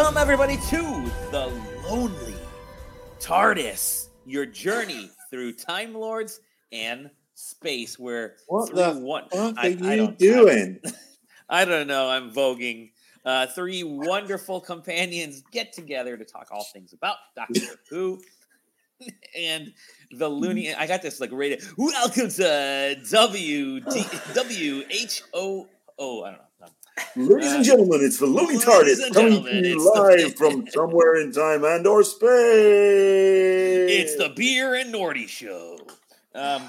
Welcome, everybody, to the Lonely TARDIS, your journey through Time Lords and space. Where What the one, fuck I- are I you don't- doing? I don't know. I'm voguing. Uh, three wonderful companions get together to talk all things about Doctor Who and the loony. I got this like rated. Welcome to W D W H O O. I don't know. Ladies and gentlemen, it's the Looney ladies TARDIS coming to you it's the- live from somewhere in time and or space. It's the Beer and Nordy Show. Um,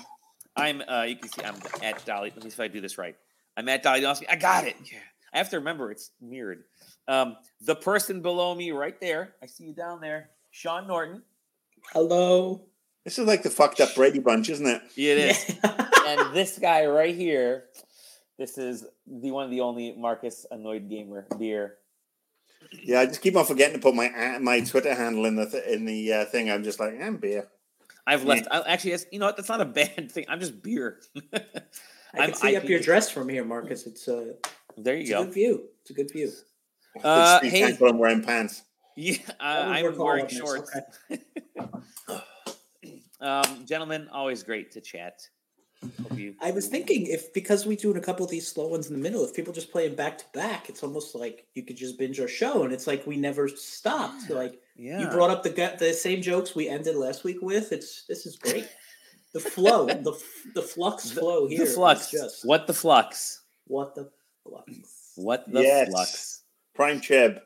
I'm. Uh, you can see I'm at Dali. Let me see if I do this right. I'm at Dali Dawson. I got it. Yeah. I have to remember it's mirrored. Um, the person below me, right there. I see you down there, Shaun Norton. Hello. This is like the fucked up Brady Bunch, isn't it? It is. and this guy right here. This is the one of the only Marcus Annoyed Gamer beer. Yeah, I just keep on forgetting to put my uh, my Twitter handle in the th- in the uh, thing. I'm just like, I'm beer. I've left. I, actually, it's, you know what? That's not a bad thing. I'm just beer. I I'm can see up your dress from here, Marcus. It's a, there you it's a go. good view. It's a good view. Uh, hey. I'm wearing pants. Yeah, uh, I'm wearing shorts. okay. um, gentlemen, always great to chat. Hope you. I was thinking if because we do a couple of these slow ones in the middle, if people just play them back to back, it's almost like you could just binge our show, and it's like we never stopped. Like Yeah. you brought up the gu- the same jokes we ended last week with. It's this is great. The flow, the the flux flow here. the flux. Just What the flux? what the flux. What the Yes. flux? Prime Chib.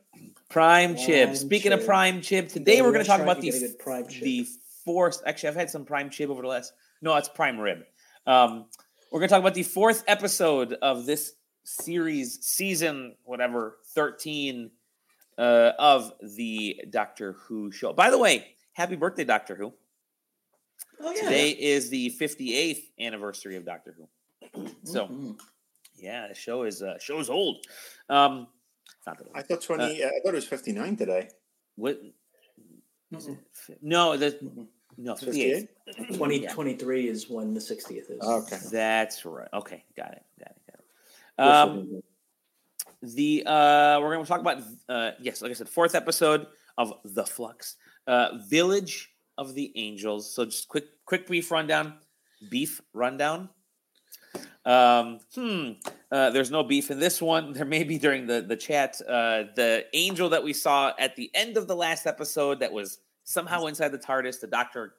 Prime chib. Prime Speaking of prime chib, today go we're going to talk about you the get prime chib. the fourth. Actually, I've had some prime chib over the last. No, it's prime rib. Um, we're going to talk about the fourth episode of this series, season whatever thirteen uh, of the Doctor Who show. By the way, happy birthday, Doctor Who! Oh yeah. Today is the fifty eighth anniversary of Doctor Who. So Mhm. yeah, the show is uh, show is old. Um, not that old. I thought twenty. uh, I thought it was fifty nine today. What? is Mhm. No, the Mhm. No fifty eight. 2023 is when the 60th is. Okay. That's right. Okay, got it. Got it. Got it. Um, the uh, we're going to talk about uh, yes, like I said, fourth episode of the Flux, uh, Village of the Angels. So just quick, quick brief rundown, beef rundown. Um, hmm. Uh, there's no beef in this one. There may be during the the chat. Uh, the angel that we saw at the end of the last episode that was somehow inside the TARDIS. The Doctor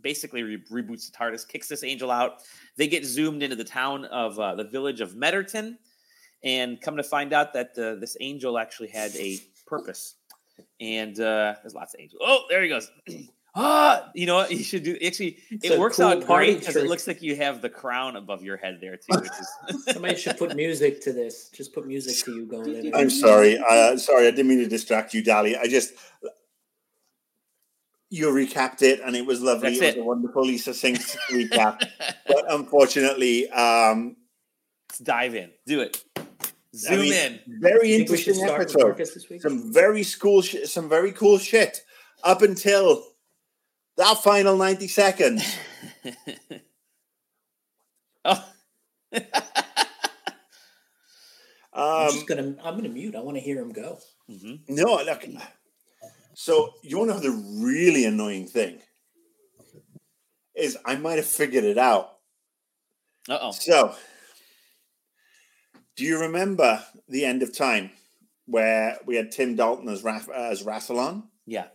basically re- reboots the TARDIS, kicks this angel out. They get zoomed into the town of uh, the village of Metterton, and come to find out that uh, this angel actually had a purpose. And uh, there's lots of angels. Oh, there he goes. ah, you know what? You should do. Actually, It's it works cool out great because it looks like you have the crown above your head there too. Which is Somebody should put music to this. Just put music to you going in. I'm sorry. Uh, sorry, I didn't mean to distract you, Dali. I just you recapped it, and it was lovely. That's it was it. a wonderfully succinct recap. But unfortunately, um, Let's dive in. Do it. Zoom mean, in. very You think we should interesting start with episode. Marcus this week? Some very cool, sh- some very cool shit up until that final ninety seconds. oh. I'm Um, just gonna. I'm gonna mute. I want to hear him go. Mhm. no, look. So you want to know the really annoying thing is I might have figured it out. Uh-oh. So, do you remember the end of time where we had Tim Dalton as Raf- as Rassilon Yeah.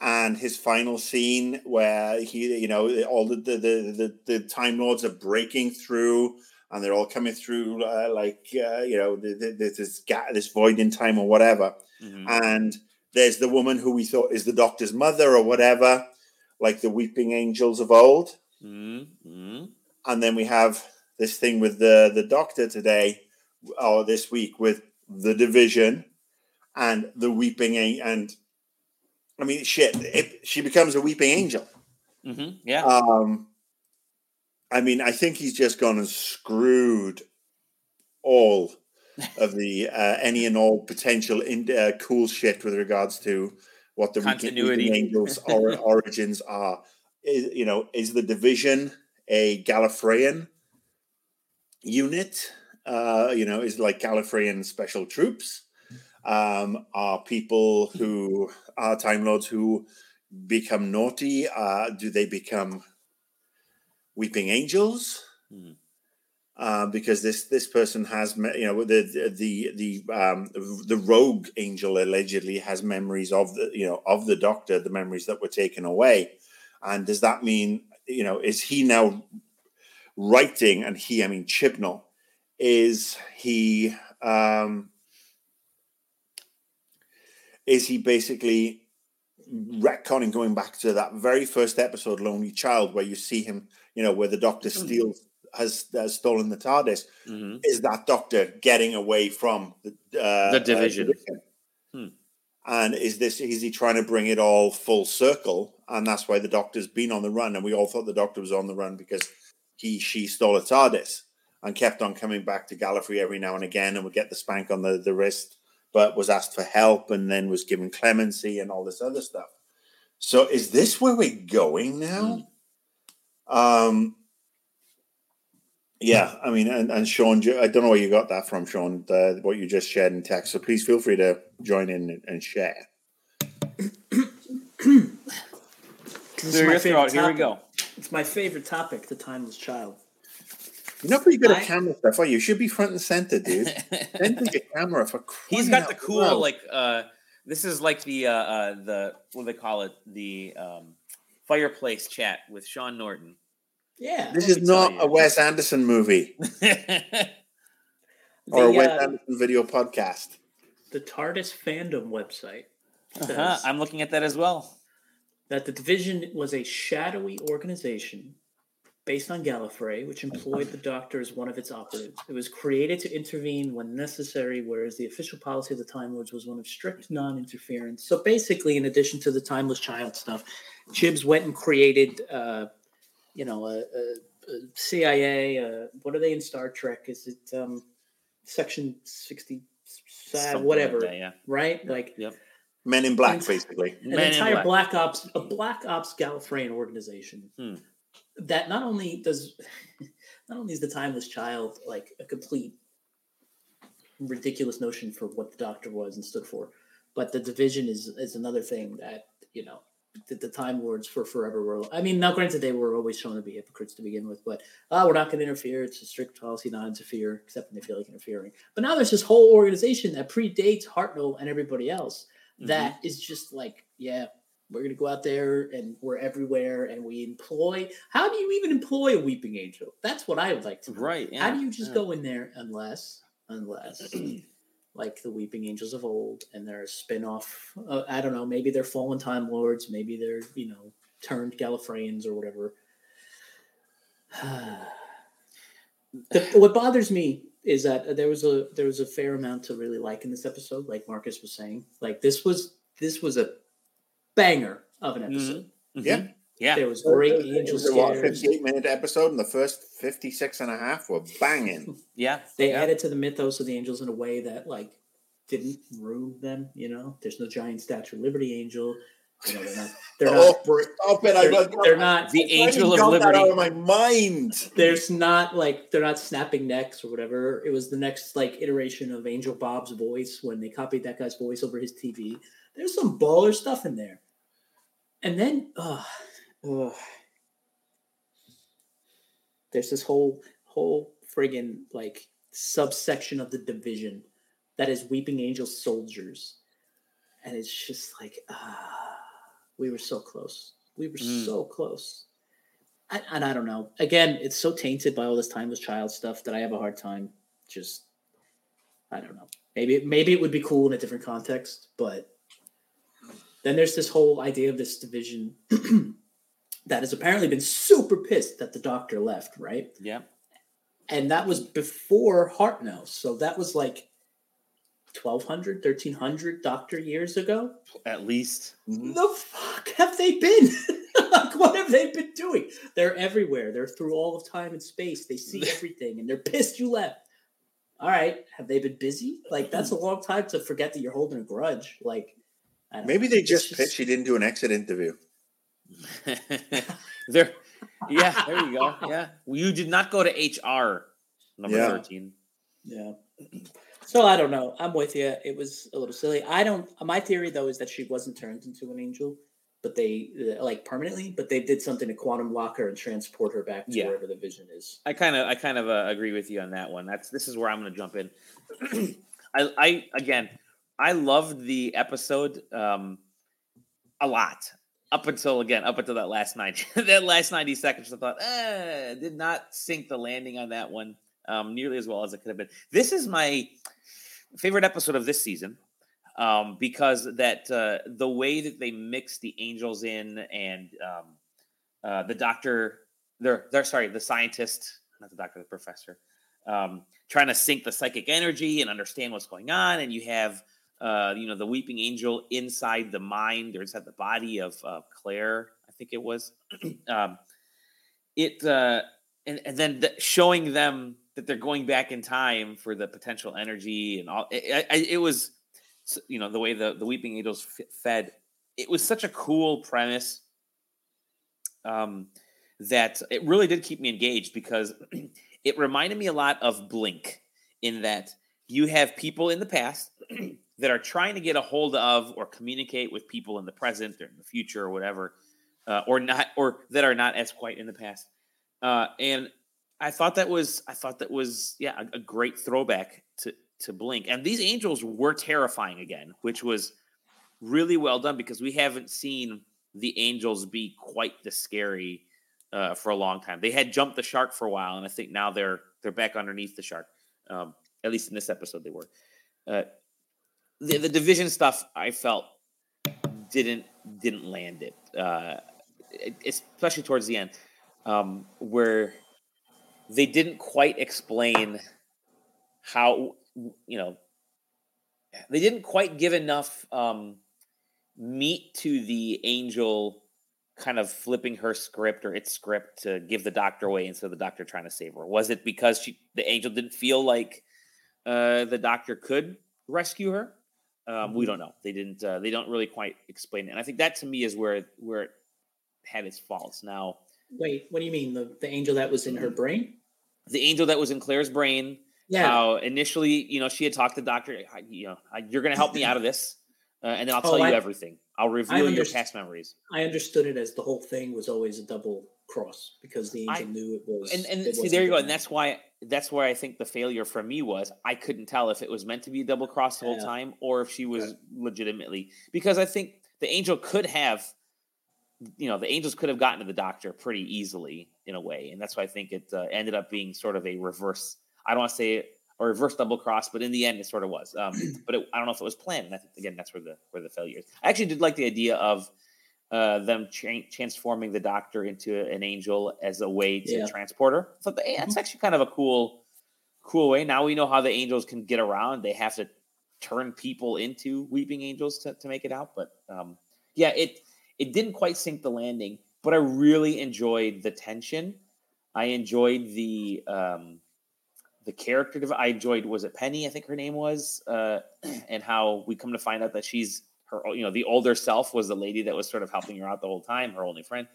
and his final scene where he, you know, all the the the, the, the Time Lords are breaking through and they're all coming through uh, like uh, you know the, the, there's this gap, this void in time or whatever, Mhm. and there's the woman who we thought is the Doctor's mother or whatever, like the weeping angels of old Mhm. and then we have this thing with the the doctor today or this week with the division and the weeping and i mean shit it, she becomes a weeping angel Mhm. Yeah. um i mean i think he's just gone and screwed all of the uh, any and all potential in, uh, cool shit with regards to what the weeping- Continuity. angels or, origins are is, you know is the division a Gallifreyan unit. Uh, you know, is like Gallifreyan special troops. um, are people who are Time Lords who become naughty. Uh, do they become weeping angels? Hmm. Uh, because this this person has me- you know the the the um, the rogue angel allegedly has memories of the you know of the doctor the memories that were taken away. And does that mean you know is he now writing and he i mean chibnall is he um is he basically retconning going back to that very first episode Unearthly Child where you see him you know where the doctor steals has, has stolen the tardis Mhm. is that doctor getting away from the, uh, The uh, division. Hmm. and is this is he trying to bring it all full circle and that's why the doctor's been on the run and we all thought the doctor was on the run because he she stole a tardis and kept on coming back to gallifrey every now and again and would get the spank on the, the wrist but was asked for help and then was given clemency and all this other stuff so is this where we're going now um yeah, I mean, and, and Shaun, I don't know where you got that from, Shaun, the, what you just shared in text. So please feel free to join in and- and share. This is Clear my your favorite throat. Here we go. It's my favorite topic, the timeless child. You're not pretty good at camera stuff, are you? You should be front and center, dude. Send me your camera for He's crying got out the cool loud. like uh this is like the uh, uh the what do they call it the um fireplace chat with Shaun Norton. Yeah. This is not you. a Wes Anderson movie or a Wes uh, Anderson video podcast. the TARDIS fandom website uh-huh. I'm looking at that as well. that the division was a shadowy organization based on Gallifrey, which employed the Doctor as one of its operatives. It was created to intervene when necessary, whereas the official policy of the Time Lords was one of strict non-interference. So basically, in addition to the Timeless Child stuff, Chibs went and created, uh, you know, a, a, a CIA. Uh, what are they in Star Trek? Is it um, Section sixty? Something like whatever, that, yeah. right? Like Men in Black, It's- basically. an Men in entire Black. black. ops a black ops gallifreyan organization Hmm. that not only does not only is the timeless child like a complete ridiculous notion for what the doctor was and stood for but the division is is another thing that you know the, the time lords for forever were i mean now granted they were always shown to be hypocrites to begin with but uh, we're not going to interfere it's a strict policy not interfere except when they feel like interfering but now there's this whole organization that predates hartnell and everybody else Mhm. that is just like, yeah, we're gonna go out there and we're everywhere and we employ. How do you even employ a weeping angel? That's what I would like to know. Right. Yeah. How do you just yeah. go in there unless, unless, like the weeping angels of old, and they're a spin-off? Uh, I don't know. Maybe they're fallen time lords. Maybe they're you know turned Gallifreyans or whatever. the, what bothers me is that there was a there was a fair amount to really like in this episode, like Marcus was saying. Like this was this was a banger of an episode. Mhm. Yeah. Yeah. There was great It angel was a what, scares. 58 minute episode, and the first 56 and a half were banging. Yeah. They yeah. added to the mythos of the angels in a way that like didn't ruin them. You know, there's no giant Statue of Liberty angel. You know, they're not. They're oh, not. br- stop it. I They're, they're not. The I Angel got of that Liberty. out of my mind. There's not like they're not snapping necks or whatever. It was the next like iteration of Angel Bob's voice when they copied that guy's voice over his TV. There's some baller stuff in there. And then, uh, uh, there's this whole whole friggin' like subsection of the division that is Weeping Angel soldiers, and it's just like ah, we were so close. We were Mm. so close. I, and I don't know. Again, it's so tainted by all this timeless child stuff that I have a hard time just. I don't know. Maybe maybe it would be cool in a different context, but then there's this whole idea of this division that has apparently been super pissed that the doctor left, right? Yeah. And that was before Hartnell, so that was like 1200, 1300 doctor years ago. At least. The fuck have they been? like, what have they been doing? They're everywhere. They're through all of time and space. They see everything, and they're pissed you left. All right, have they been busy? Like that's a long time to forget that you're holding a grudge. Like I don't Maybe know. they It's just pitched he didn't do an exit interview. there. Yeah. There you go. Yeah. You did not go to HR number Yeah. thirteen. Yeah. So I don't know. I'm with you. It was a little silly. I don't. My theory though is that she wasn't turned into an angel, but they like permanently. But they did something to quantum lock her and transport her back to yeah. wherever the division is. I kind of, I kind of uh, agree with you on that one. That's this is where I'm going to jump in. I, I again, I loved the episode um, a lot up until again up until that last ninety that last ninety seconds. I thought, eh, did not sink the landing on that one um, nearly as well as it could have been. This is my favorite episode of this season um, because that uh, the way that they mix the angels in and um, uh, the doctor, they're they're sorry, the scientist, not the doctor, the professor, um, trying to sync the psychic energy and understand what's going on, and you have. Uh, you know the weeping angel inside the mind or inside the body of uh, Claire, I think it was. um, it uh, and, and then the, showing them that they're going back in time for the potential energy and all. It, it, it was, you know, the way the the Weeping Angels fed. It was such a cool premise um, that it really did keep me engaged because it reminded me a lot of Blink in that you have people in the past that are trying to get a hold of or communicate with people in the present or in the future or whatever, uh, or not, or that are not as quite in the past. Uh, and I thought that was I thought that was yeah a, a, great throwback to to Blink. And these Angels were terrifying again, which was really well done because we haven't seen the Angels be quite the scary uh, for a long time. They had jumped the shark for a while, and I think now they're they're back underneath the shark. Um, at least in this episode, they were. Uh, the, the division stuff I felt didn't didn't land it, uh, especially towards the end, um, where they didn't quite explain how you know they didn't quite give enough um, meat to the angel kind of flipping her script or its script to give the doctor away instead of the doctor trying to save her. Was it because she the angel didn't feel like uh, the doctor could rescue her um, mm-hmm. we don't know they didn't uh, they don't really quite explain it and i think that to me is where where it had its faults now Wait, what do you mean? The the angel that was in her brain? The angel that was in Claire's brain. Yeah. How initially, you know, she had talked to the doctor. You know, you're going to help me out of this, uh, and then I'll oh, tell oh, you I, everything. I'll reveal your past memories. I understood it as the whole thing was always a double cross because the angel I, knew it was. And, and see, there you go. And that's why that's where I think the failure for me was I couldn't tell if it was meant to be a double cross the whole yeah. time or if she was legitimately because I think the angel could have you know, the Angels could have gotten to the doctor pretty easily in a way, and that's why I think it uh, ended up being sort of a reverse. I don't want to say a reverse double cross, but in the end, it sort of was. Um, but it, I don't know if it was planned. And I think again, that's where the where the failure is. I actually did like the idea of uh, them tra- transforming the doctor into an angel as a way to yeah. transport her. So that's mm-hmm. actually kind of a cool, cool way. Now we know how the angels can get around. They have to turn people into weeping angels to, to make it out. But um, yeah, it it didn't quite sink the landing, but I really enjoyed the tension. I enjoyed the um, the character. I enjoyed was it Penny? I think her name was, uh, and how we come to find out that she's her. You know, the older self was the lady that was sort of helping her out the whole time, her only friend.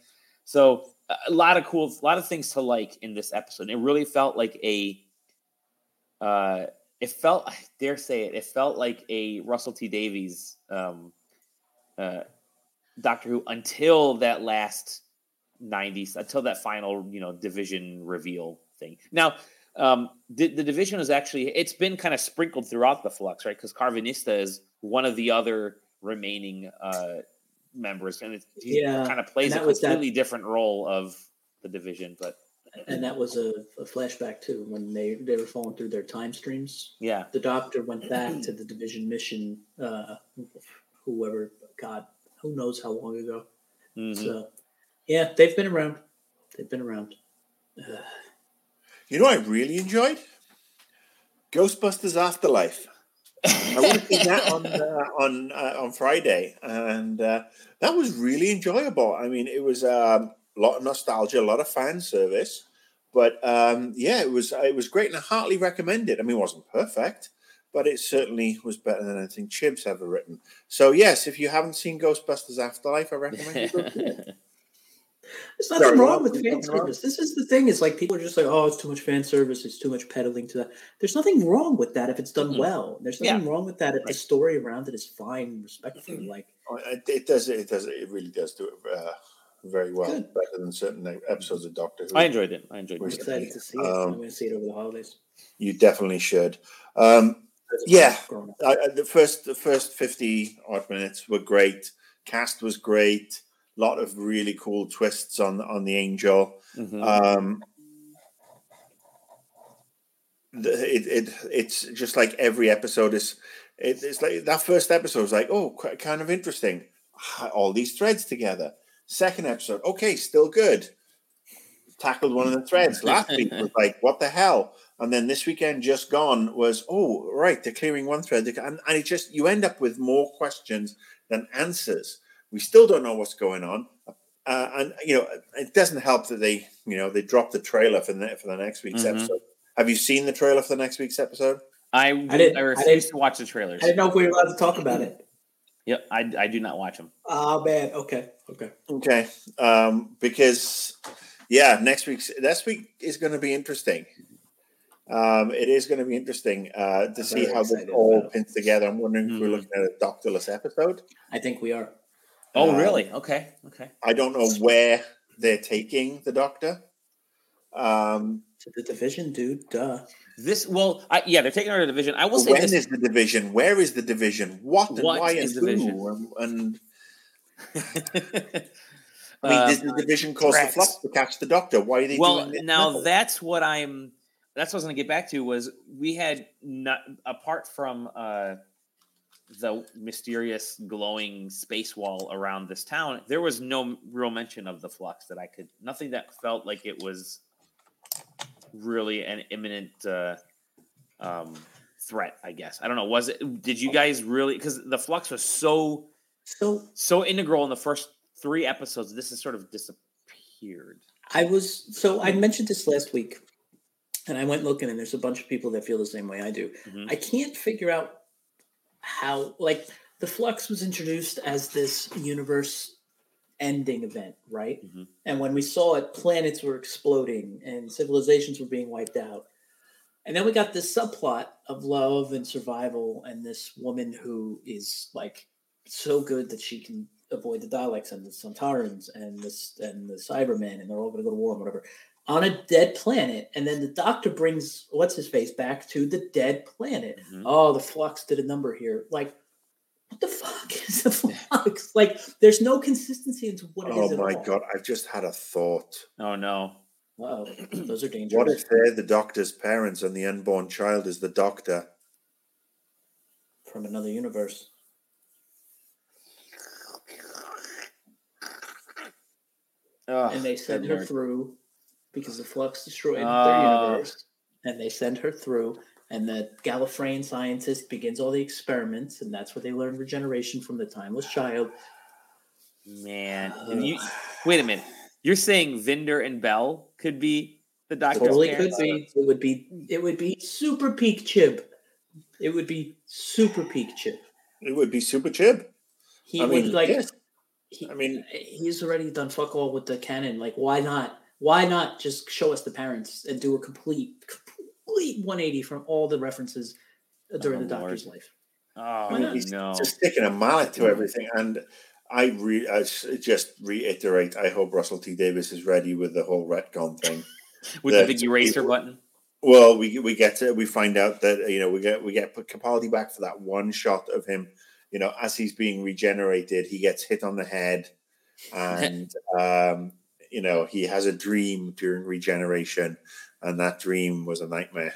So a lot of cool, a lot of things to like in this episode. It really felt like a. Uh, it felt, I dare say it, it felt like a Russell T Davies um, uh, Doctor Who until that last 90s, until that final, you know, division reveal thing. Now, um, the, the division is actually, it's been kind of sprinkled throughout the flux, right? Because Karvanista is one of the other remaining uh, members, and he yeah, kind of plays a completely that, different role of the division, but. And that was a, a, flashback too when they, they were falling through their time streams. Yeah. The doctor went back to the division mission, uh, whoever, God, who knows how long ago. Mm-hmm. So, yeah, they've been around. They've been around. You know, I really enjoyed Ghostbusters Afterlife. I would seen that on uh, on uh, on Friday, and uh, that was really enjoyable. I mean, it was um, a lot of nostalgia, a lot of fan service, but um, yeah, it was it was great, and I heartily recommend it. I mean, it wasn't perfect, but it certainly was better than anything Chib's ever written. So yes, if you haven't seen Ghostbusters Afterlife, I recommend you go There's nothing Sorry, wrong with fan service. This is the thing. Is like people are just like, oh, it's too much fan service. It's too much peddling to that. There's nothing wrong with that if it's done mm-hmm. well. There's nothing yeah. wrong with that if the story around it is fine, respectful. Mm-hmm. Like oh, it does. It does. It really does do it uh, very well. Good. Better than certain episodes of Doctor Who. I enjoyed it. I enjoyed it. I'm excited to see it. Um, I'm going to see it over the holidays. You definitely should. Um, yeah, I, the first the first fifty odd minutes were great. Cast was great lot of really cool twists on on the angel. Mm-hmm. Um, it, it it's just like every episode is it, it's like that first episode was like oh kind of interesting. All these threads together. Second episode okay still good. Tackled one of the threads. Last week was like what the hell? And then this weekend just gone was oh right they're clearing one thread. And, and it just you end up with more questions than answers we still don't know what's going on. Uh, and you know, it doesn't help that they, you know, they dropped the trailer for the for the next week's mm-hmm. episode. Have you seen the trailer for the next week's episode? I I, didn't, I refuse I didn't, to watch the trailers. I didn't know if we were allowed to talk about it. Yep, I, I do not watch them. Oh man, okay, okay, okay. Um, because yeah, next week's next week is going to be interesting. Um, it is going to be interesting uh, to I'm see how this all pins together. I'm wondering mm-hmm. if we're hmm. looking at a doctorless episode. I think we are. Oh, um, really? Okay. Okay. I don't know where they're taking the doctor. Um, to the division, dude. Duh. This well, I, yeah, they're taking her to the division. I will say when this, is the division? Where is the division? What and what why is the division? And, I mean, uh, the division cause the flux to catch the doctor? Why are they well, now that's what I'm. That's what I was going to get back to. Was we had not apart from uh, the mysterious glowing space wall around this town, there was no real mention of the flux that I could. Nothing that felt like it was really an imminent uh, um, threat. I guess I don't know. Was it? Did you guys really? Because the flux was so so so integral in the first three episodes. This has sort of disappeared. I was so I mentioned this last week, and I went looking, and there's a bunch of people that feel the same way I do. Mm-hmm. I can't figure out how like the flux was introduced as this universe ending event, right? Mm-hmm. And when we saw it, planets were exploding and civilizations were being wiped out. And then we got this subplot of love and survival, and this woman who is like so good that she can avoid the Daleks and the Sontarans and this and the Cybermen, and they're all going to go to war and whatever on a dead planet, and then the doctor brings what's his face back to the dead planet. Mm-hmm. Oh, the flux did a number here. Like, what the fuck is the flux? like, there's no consistency into what it oh is. Oh my god, I've just had a thought. Oh no. Oh, those are dangerous. What if they're the doctor's parents and the unborn child is the doctor? From another universe. Oh, and they send her through because the flux destroyed uh, their universe, and they send her through. And the Gallifreyan scientist begins all the experiments, and that's where they learn regeneration from the timeless child. Man, you, wait a minute. You're saying Vinder and Bel could be the doctor? Totally could be. It would be. It would be super peak Chib. It would be super peak Chib. It would be super Chib. He I would mean, like. Yes. He, I mean, he's already done fuck all with the canon. Like, why not? Why not just show us the parents and do a complete, complete 180 from all the references during oh, the Doctor's Lord. life? Oh no! Just sticking a mallet to everything, and I, re- I just reiterate. I hope Russell T Davies is ready with the whole retcon thing, with the big eraser people, button. Well, we we get to we find out that you know we get we get Capaldi back for that one shot of him. You know, as he's being regenerated, he gets hit on the head, and um, you know, he has a dream during regeneration, and that dream was a nightmare.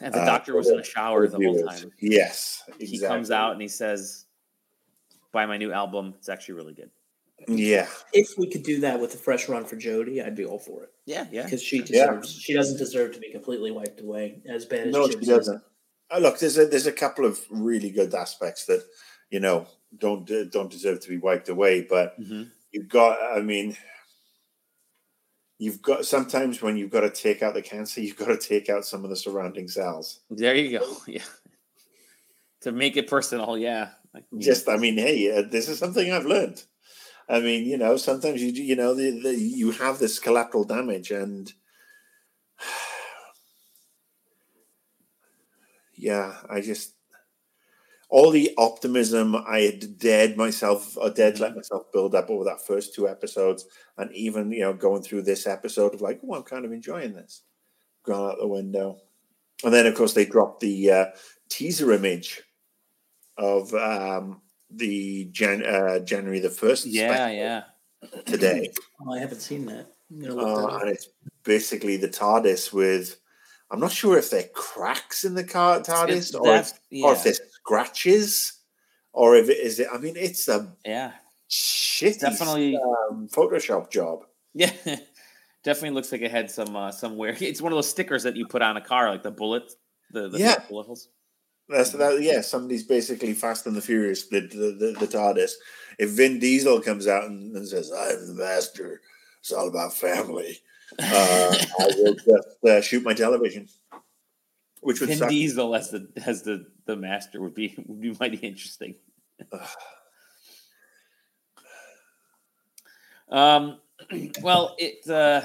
And the doctor uh, was in the shower the whole time. Yes, exactly. He comes out and he says, "Buy my new album. It's actually really good." Yeah. If we could do that with a fresh run for Jodie, I'd be all for it. Yeah, yeah. Because she deserves. Yeah. She doesn't deserve to be completely wiped away as bad as. No, she doesn't. Oh, look, there's a there's a couple of really good aspects that you know don't don't deserve to be wiped away, but mm-hmm. you've got. I mean, you've got sometimes when you've got to take out the cancer, you've got to take out some of the surrounding cells. There you go. Yeah. To make it personal, yeah. Just, I mean, hey, uh, this is something I've learned. I mean, you know, sometimes you you know the, the, you have this collateral damage, and yeah, I just all the optimism I had dared myself or dared let myself build up over that first two episodes, and even you know going through this episode of like, oh, I'm kind of enjoying this, gone out the window, and then of course they dropped the uh, teaser image of um, the Jan- uh, January the first. Yeah, yeah. Today, Oh, I haven't seen that. I'm look uh, and it's basically the TARDIS with. I'm not sure if they're cracks in the car TARDIS It's or if, def- or if they're scratches, or if it is it. I mean, it's a yeah, shitty Definitely- um, Photoshop job. yeah. Definitely looks like it had some uh, somewhere. It's one of those stickers that you put on a car, like the bullet, the, the Yeah. bullet holes. That's that. Yeah, somebody's basically Fast and the Furious, the the, the, the TARDIS. If Vin Diesel comes out and, and says, "I'm the master," it's all about family. Uh, I will just uh, shoot my television, which would Vin suck. Diesel as the as the the master would be would be mighty interesting. Um, well, it uh,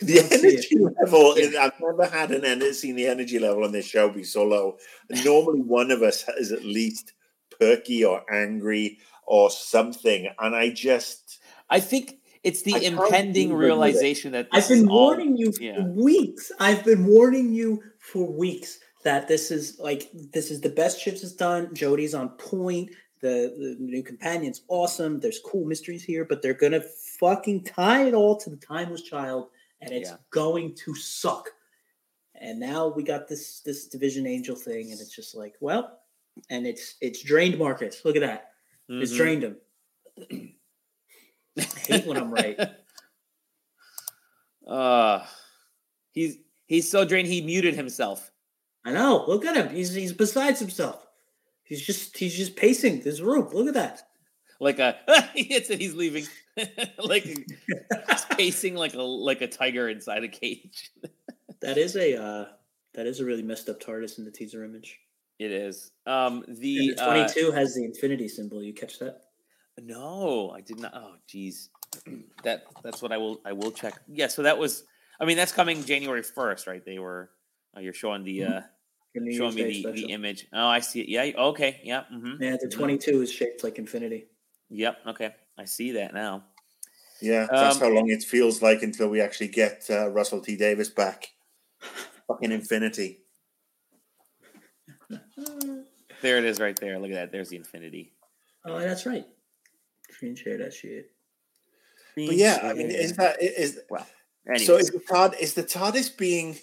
The Don't see energy level, is, I've never had an en- seen the energy level on this show be so low. Normally, one of us is at least perky or angry or something, and I just I think it's the I impending deal with it. realization that I've this is been all- warning you for yeah. weeks. I've been warning you for weeks that this is like this is the best Chibs has done. Jodie's on point. The, the new companion's awesome. There's cool mysteries here, but they're gonna fucking tie it all to the timeless child, and it's Yeah. going to suck. And now we got this this division angel thing, and it's just like, well, and it's it's drained Marcus. Look at that. It's Mhm. drained him. I hate when I'm right. Uh he's he's so drained he muted himself. I know. Look at him. He's he's besides himself. He's just he's just pacing this room. Look at that. Like a he hits it, he's leaving. like he's pacing like a like a tiger inside a cage. That is a uh that is a really messed up TARDIS in the teaser image. It is. Um the, the uh, 22 has the infinity symbol. You catch that? No, I did not. Oh, geez, that that's what I will I will check. Yeah, so that was. I mean, that's coming January first, right? They were. Oh, you're showing the uh The New showing me the, the image. Oh, I see it. Yeah. Okay. Yeah. Mm-hmm. Yeah, the 22 is shaped like infinity. Yep. Okay. I see that now. yeah, that's Um, how long it feels like until we actually get uh, Russell T Davies back. Fucking infinity. There it is, right there. Look at that. There's the infinity. Oh, that's right. Screen share that shit. But yeah, I mean, is that is well? Anyways, so? Is the TARD is the TARDIS being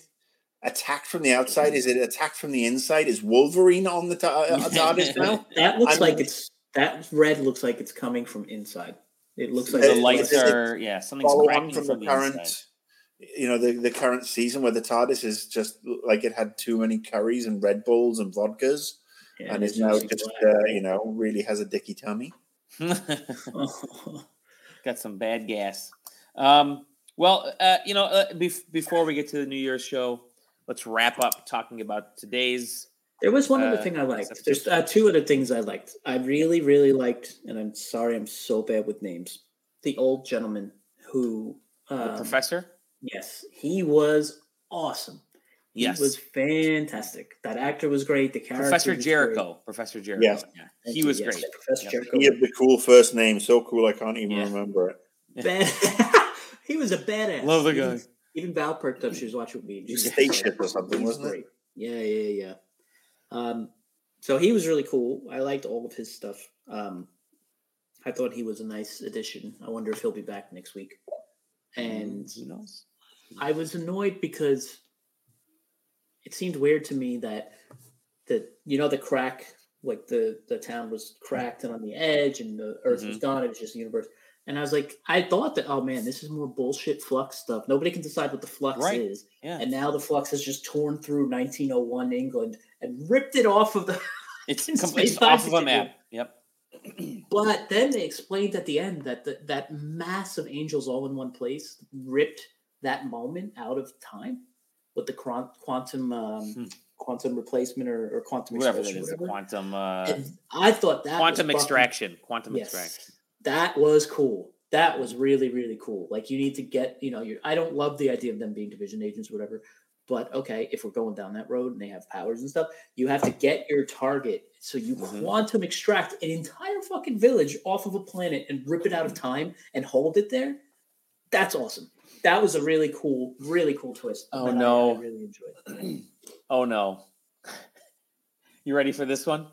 attacked from the outside? Is it attacked from the inside? Is Wolverine on the ta- uh, TARDIS now? That looks I like it's that red looks like it's coming from inside. It looks like the lights are yeah something's follow on cracking from from the the current inside. you know the, the current season where the TARDIS is just like it had too many curries and Red Bulls and vodkas Yeah, and is now just uh, you know really has a dicky tummy. Got some bad gas. Um, well, uh, you know, uh, bef- before we get to the New Year's show, let's wrap up talking about today's. There was one other Uh, thing I liked. There's uh, two other things I liked. I really, really liked, and I'm sorry, I'm so bad with names. The old gentleman who, The um, professor. yes, he was awesome. He Yes, was fantastic. That actor was great. The character, Professor was Jericho. Professor Jericho. Yes. Yeah. Thank He you, was yes, great. Professor Yeah. Jericho. He had the cool first name, so cool I can't even Yeah. remember it. Bad- he was a badass. Love the Even- guy. Even Val perked up. She was watching with me. She like, Spaceship or something, He's wasn't it? Yeah, yeah, yeah. Um, so he was really cool. I liked all of his stuff. Um, I thought he was a nice addition. I wonder if he'll be back next week. And who knows? I was annoyed because it seemed weird to me that that you know the crack, like the the town was cracked and on the edge, and the Earth was Mhm. gone. It was just the universe. And I was like, I thought that, oh man, this is more bullshit flux stuff. Nobody can decide what the flux Right. is. Yeah, And now the flux has just torn through 1901 England and ripped it off of the. it's, in com- space it's off of a map. Yep. But then they explained at the end that the, that mass of angels all in one place ripped that moment out of time with the quantum um, Hmm. quantum replacement or, or quantum Whatever it is, whatever. quantum uh, I thought that quantum fucking- extraction. Quantum Yes. extraction. That was cool. that was really really cool. Like you need to get you know I don't love the idea of them being division agents or whatever, but okay if we're going down that road and they have powers and stuff, you have to get your target. So you Mhm. quantum extract an entire fucking village off of a planet and rip it out of time and hold it there. That's awesome. That was a really cool, really cool twist. Oh, that I- no. I really enjoyed. Oh no. You ready for this one?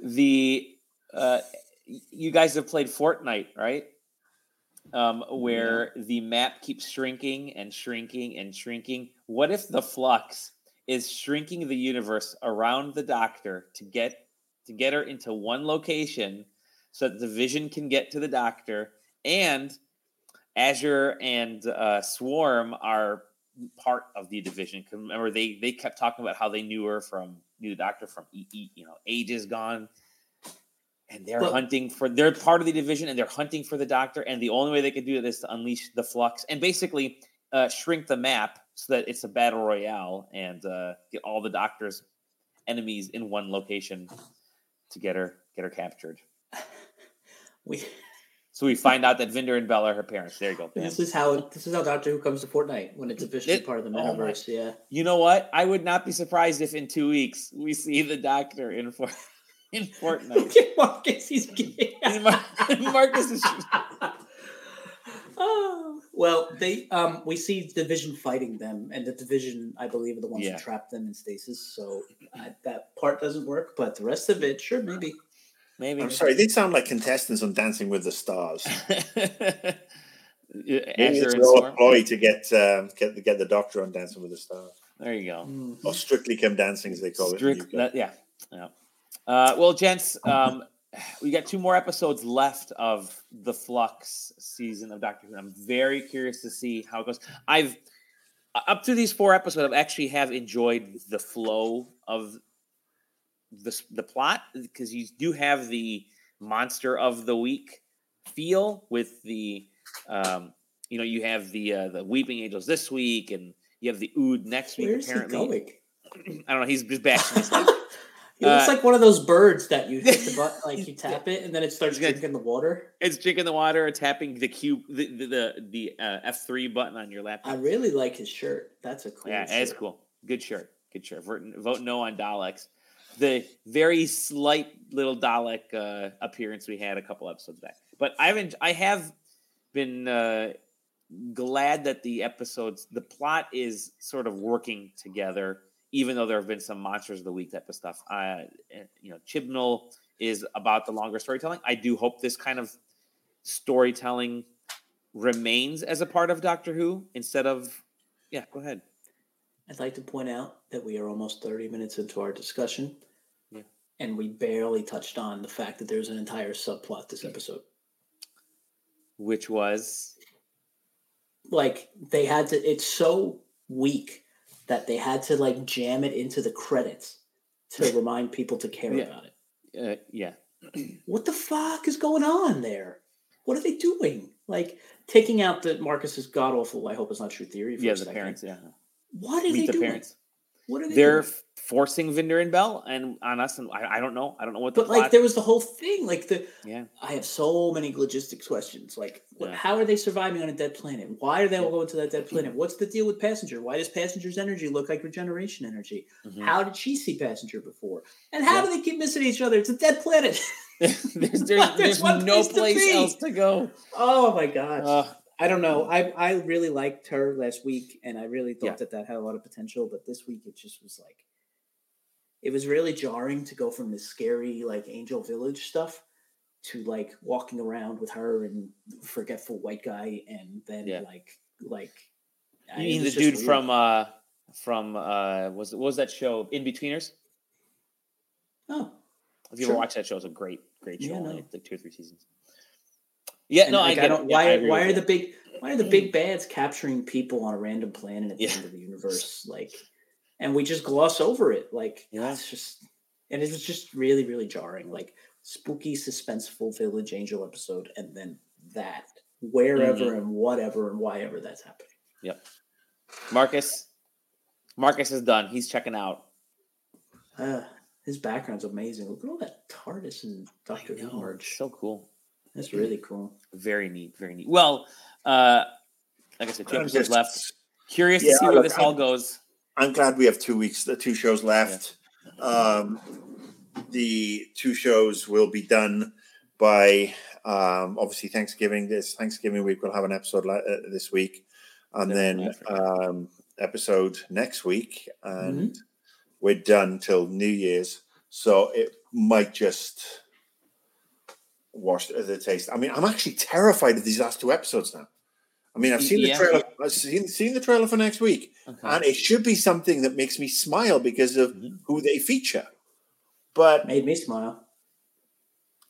The uh you guys have played Fortnite, right? Um where the map keeps shrinking and shrinking and shrinking. What if the flux is shrinking the universe around the doctor to get to get her into one location so that the division can get to the doctor and Azure and uh, Swarm are part of the division. Remember, they they kept talking about how they knew her from knew the doctor from you know ages gone, and they're But- hunting for they're part of the division and they're hunting for the doctor. And the only way they could do it is to unleash the flux and basically uh, shrink the map so that it's a battle royale and uh, get all the doctor's enemies in one location to get her get her captured. We So we find out that Vinder and Bel are her parents. There you go. bam. this is how this is how Doctor Who comes to Fortnite when it's officially It- part of the oh metaverse. yeah. You know what? I would not be surprised if in two weeks we see the doctor in For- in Fortnite. Look at Marcus, he's gay. Mar- Marcus is oh, well, they um we see division fighting them, and the division, I believe, are the ones Yeah. that trap them in stasis. So I, that part doesn't work, but the rest of it, sure, maybe. maybe. I'm sorry, they sound like contestants on Dancing with the Stars. Maybe it's and all a ploy to get um, get the, get the Doctor on Dancing with the Stars, There you go. Mm. or Strictly Come Dancing, as they call Strict, it. in the that- yeah, yeah. Uh, well, gents, um, we got two more episodes left of the Flux season of Doctor Who. I'm very curious to see how it goes. I've up to these four episodes, I've actually have enjoyed the flow of the the plot because you do have the monster of the week feel with the um, you know you have the uh, the weeping angels this week and you have the ood next week Where's apparently he going? I don't know. He's just bashing his head. He looks Uh, like one of those birds that you hit the butt, like you tap it, and then it starts drinking the water. It's drinking the water or tapping the cube, the the the, the uh, F three button on your laptop. I really like his shirt. That's a cool. yeah, shirt. it's cool. Good shirt. Good shirt. Vote, vote no on Daleks. The very slight little Dalek uh, appearance we had a couple episodes back. But I haven't. I have been uh, glad that the episodes, the plot is sort of working together, even though there have been some monsters of the week type of stuff. Uh, you know, Chibnall is about the longer storytelling. I do hope this kind of storytelling remains as a part of Doctor Who instead of. Yeah, go ahead. I'd like to point out that we are almost 30 minutes into our discussion. Yeah. And we barely touched on the fact that there's an entire subplot this episode. Which was Like they had to it's so weak that they had to like jam it into the credits to remind people to care Yeah. about it. uh, yeah. What the fuck is going on there? What are they doing? Like taking out the Marcus's god awful, I hope it's not true theory. For Yeah, the second. parents. Yeah, What are meet they the doing? parents. What are they They're doing? forcing Vinder and Bel and on us, and I, I don't know. I don't know what the But like there was the whole thing, like the yeah, I have so many logistics questions. Like, Yeah. how are they surviving on a dead planet? Why are they all going to that dead planet? What's the deal with Passenger? Why does Passenger's energy look like regeneration energy? Mhm. How did she see Passenger before? And how Yeah. do they keep missing each other? It's a dead planet. there's there's, There's there's no place place be. else to go. oh my gosh. Uh, I don't know. I I really liked her last week, and I really thought Yeah. that that had a lot of potential. But this week, it just was like, it was really jarring to go from this scary like Angel Village stuff to like walking around with her and forgetful white guy, and then Yeah. like like. you it mean the dude weird. from uh from uh was what was that show Inbetweeners? Oh, If you Sure. ever watched that show, it's a great great show. Yeah, no. like two or three seasons. Yeah, and, no, like, I, get don't. it. Yeah, I why agree why are the big why are the big bads capturing people on a random planet at the Yeah. end of the universe? Like, and we just gloss over it. Like, Yeah. it's just and it was just really really jarring. Like spooky, suspenseful village angel episode, and then that wherever Mm-hmm. and whatever and why ever that's happening. Yep. Marcus? Marcus is done. He's checking out. Uh, his background's amazing. Look at all that TARDIS and Doctor I Who. So cool. That's really cool. Very neat. Very neat. Well, uh, like I said, two episodes left. Curious Yeah, to see where look, this all I'm- goes. I'm glad we have two weeks, the two shows left. Um, the two shows will be done by um, obviously Thanksgiving. This Thanksgiving week we'll have an episode li- uh, this week, and then um, episode next week, and Mm-hmm. we're done till New Year's. So it might just wash the taste. I mean, I'm actually terrified of these last two episodes now. I mean, I've seen the trailer. I've seen seen the trailer for next week Okay. and it should be something that makes me smile because of Mhm. who they feature. But Made me smile.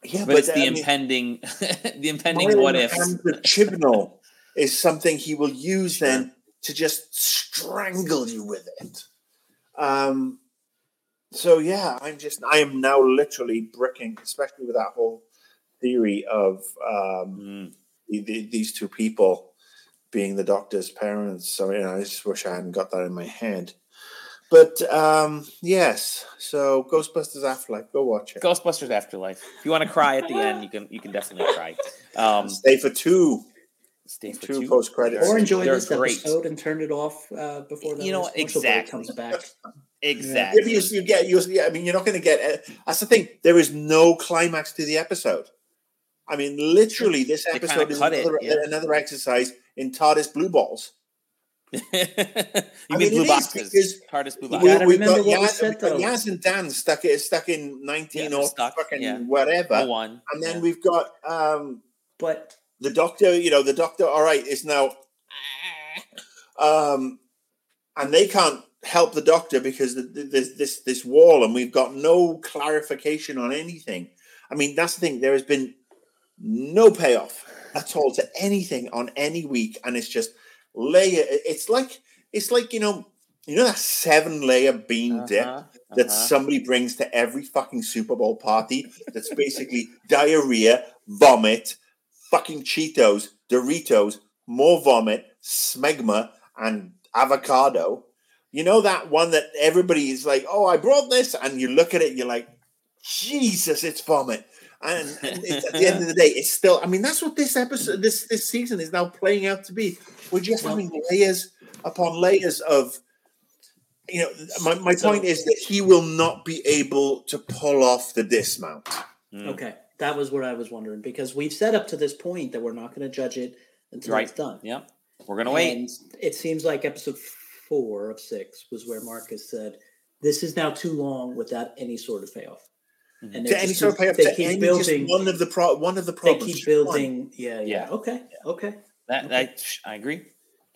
yeah, but, it's the I mean, impending, the impending what if Brando Chibnall is something he will use then to just strangle you with it. Um. So yeah, I'm just I am now literally bricking, especially with that whole theory of um, Mm. the, the, these two people being the doctor's parents. So you know, I just wish I hadn't got that in my head. But um, yes, so Ghostbusters Afterlife, go watch it. Ghostbusters Afterlife. If you want to cry at the end, you can you can definitely cry. Um, Stay for two. stay for Two two post-credits. Or enjoy They're this great. episode and turn it off uh, before the You know, next commercial exactly. comes back. Exactly. If you, you get, you, yeah, I mean, you're not going to get. Uh, that's the thing. There is no climax to the episode. I mean, literally, this episode is cut it, another, yeah. another exercise in TARDIS blue balls. you I mean, mean, blue it is boxes? because TARDIS blue You boxes. gotta we've got what Yaz, said, we've got. Yaz and Dan stuck stuck in 19 Yeah, or stuck, fucking yeah. whatever. one. And then yeah. we've got um, But the doctor, you know, the doctor, all right, is now. Um, and they can't help the doctor because th- th- there's this this wall, and we've got no clarification on anything. I mean, that's the thing. There has been no payoff at all to anything on any week, and it's just layer. It's like it's like you know, you know that seven layer bean dip Uh-huh, that uh-huh. somebody brings to every fucking Super Bowl party. That's basically diarrhea, vomit, fucking Cheetos, Doritos, more vomit, smegma, and avocado. You know that one that everybody is like, "Oh, I brought this," and you look at it, you're like, "Jesus, it's vomit." And, and it's, at the end of the day, it's still. I mean, that's what this episode, this this season is now playing out to be. We're just having layers upon layers of you know, my, my So- point is that he will not be able to pull off the dismount. Mm. okay, that was what I was wondering because we've said up to this point that we're not going to judge it until Right. it's done. Yep. We're gonna wait. And it seems like episode four of six was where Marcus said, "This is now too long without any sort of payoff." Mhm. And To any just- sort of payoff, they to keep any building. just one of the pro, one of the problems. They keep building. Yeah, yeah. Yeah. Okay. Okay. That Okay. that I agree.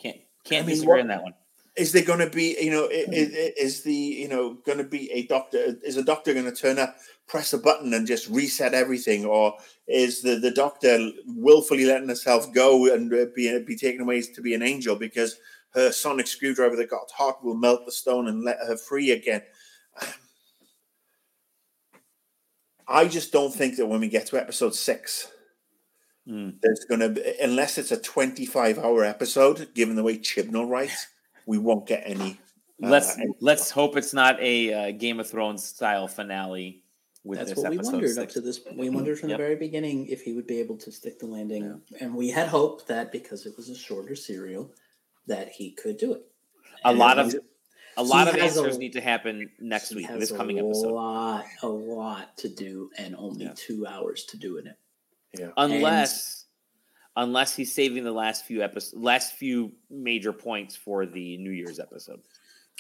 Can't can't I mean, disagree what- on that one. Is there going to be, you know, i- Hmm. i- is the, you know, going to be a doctor? Is a doctor going to turn up, press a button, and just reset everything, or is the the doctor willfully letting herself go and uh, be be taken away to be an angel because her sonic screwdriver that got hot will melt the stone and let her free again? I just don't think that when we get to episode six, Mm. there's going to be, unless it's a 25 hour episode, given the way Chibnall writes, we won't get any. uh, Let's any- let's hope it's not a uh, Game of Thrones style finale with That's this what we episode. wondered up to this. We wondered from Yep. the very beginning if he would be able to stick the landing, and we had hope that because it was a shorter serial, that he could do it. A And lot he- of a lot of he has a- answers need to happen next week, has this a coming episode. A lot, a lot to do, and only Yeah. two hours to do in it. yeah. Unless unless he's saving the last few episodes, last few major points for the New Year's episode.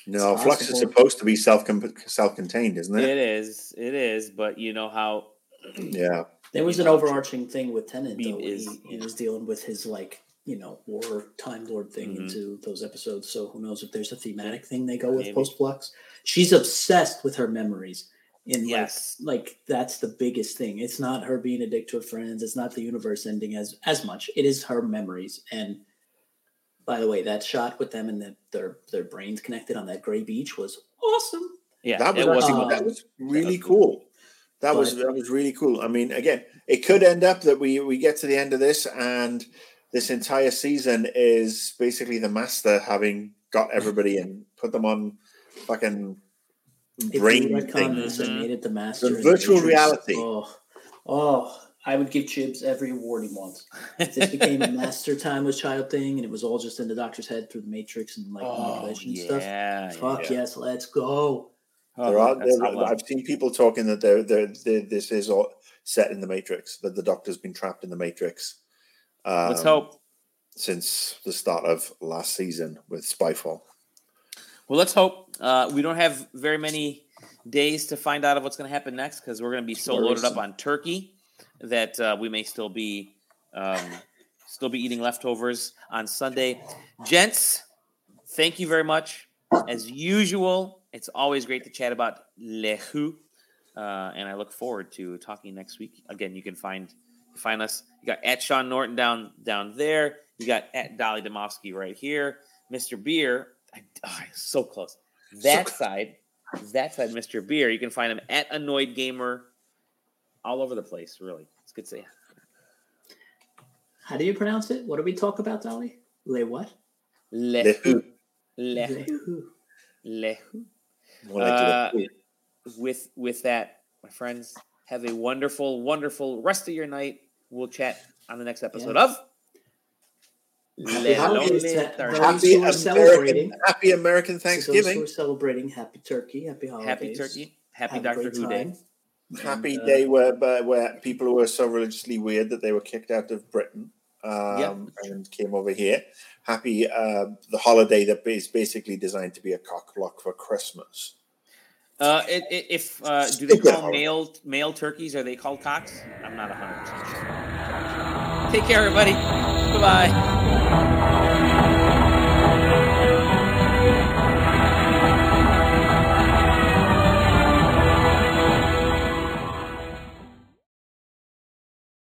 No, It's Flux is supposed to be self self contained, isn't it? It is, it is, but you know how Yeah. There was an overarching thing with Tennant, Beam though. is- he, he was dealing with his like you know war time lord thing Mhm. into those episodes. So who knows if there's a thematic thing they go with post flux. She's obsessed with her memories. In Yes. like, like that's the biggest thing. It's not her being a dick to her friends. It's not the universe ending as as much. It is her memories. And by the way, that shot with them and the, their their brains connected on that gray beach was awesome. yeah, that was was actually, uh, that was really was cool. That was that was really cool. I mean, again, it could end up that we we get to the end of this and this entire season is basically the master having got everybody and put them on fucking If brain you retcon thing. this and Mhm. made it the master, The virtual Matrix, reality. Oh, oh, I would give Chibs every award he wants. If this became a master time with child thing and it was all just in the doctor's head through the matrix and like Oh, manipulation yeah, stuff. Fuck yeah. yes, let's go. Oh, there are, there- I've seen people talking that they're, they're, they this is all set in the Matrix, that the Doctor's been trapped in the Matrix. Um, Let's hope. Since the start of last season with Spyfall. Well, let's hope. Uh, we don't have very many days to find out of what's going to happen next because we're going to be so loaded up on turkey that uh, we may still be um, still be eating leftovers on Sunday. Gents, thank you very much. As usual, it's always great to chat about Le Who, uh, and I look forward to talking next week. Again, you can find find us. You got at Shaun Norton down down there. You got at Dali Demofsky right here. Mr. Beer, I, oh, so close. That side, that side, Mr. Beer. You can find him at Annoyed Gamer, all over the place. Really, it's good to see. you. How do you pronounce it? What do we talk about, Dali? Le what? Le Le Who, Who. Le Le Who, who? Le Who. More like Uh, with with that, my friends, have a wonderful, wonderful rest of your night. We'll chat on the next episode Yeah. of Happy Le holidays Lonely to Thursday. those Happy who are celebrating. American, happy American To those who Thanksgiving. are celebrating happy turkey, happy holidays. Happy turkey. Happy Have Doctor Who Day. Happy And, uh, day where where- where people who were so religiously weird that they were kicked out of Britain um, Yep. and came over here. Happy uh, the holiday that is basically designed to be a cock block for Christmas. Uh, it, it, if uh, do they call male male turkeys? Are they called cocks? I'm not 100 percent sure. Take care, everybody. Bye bye.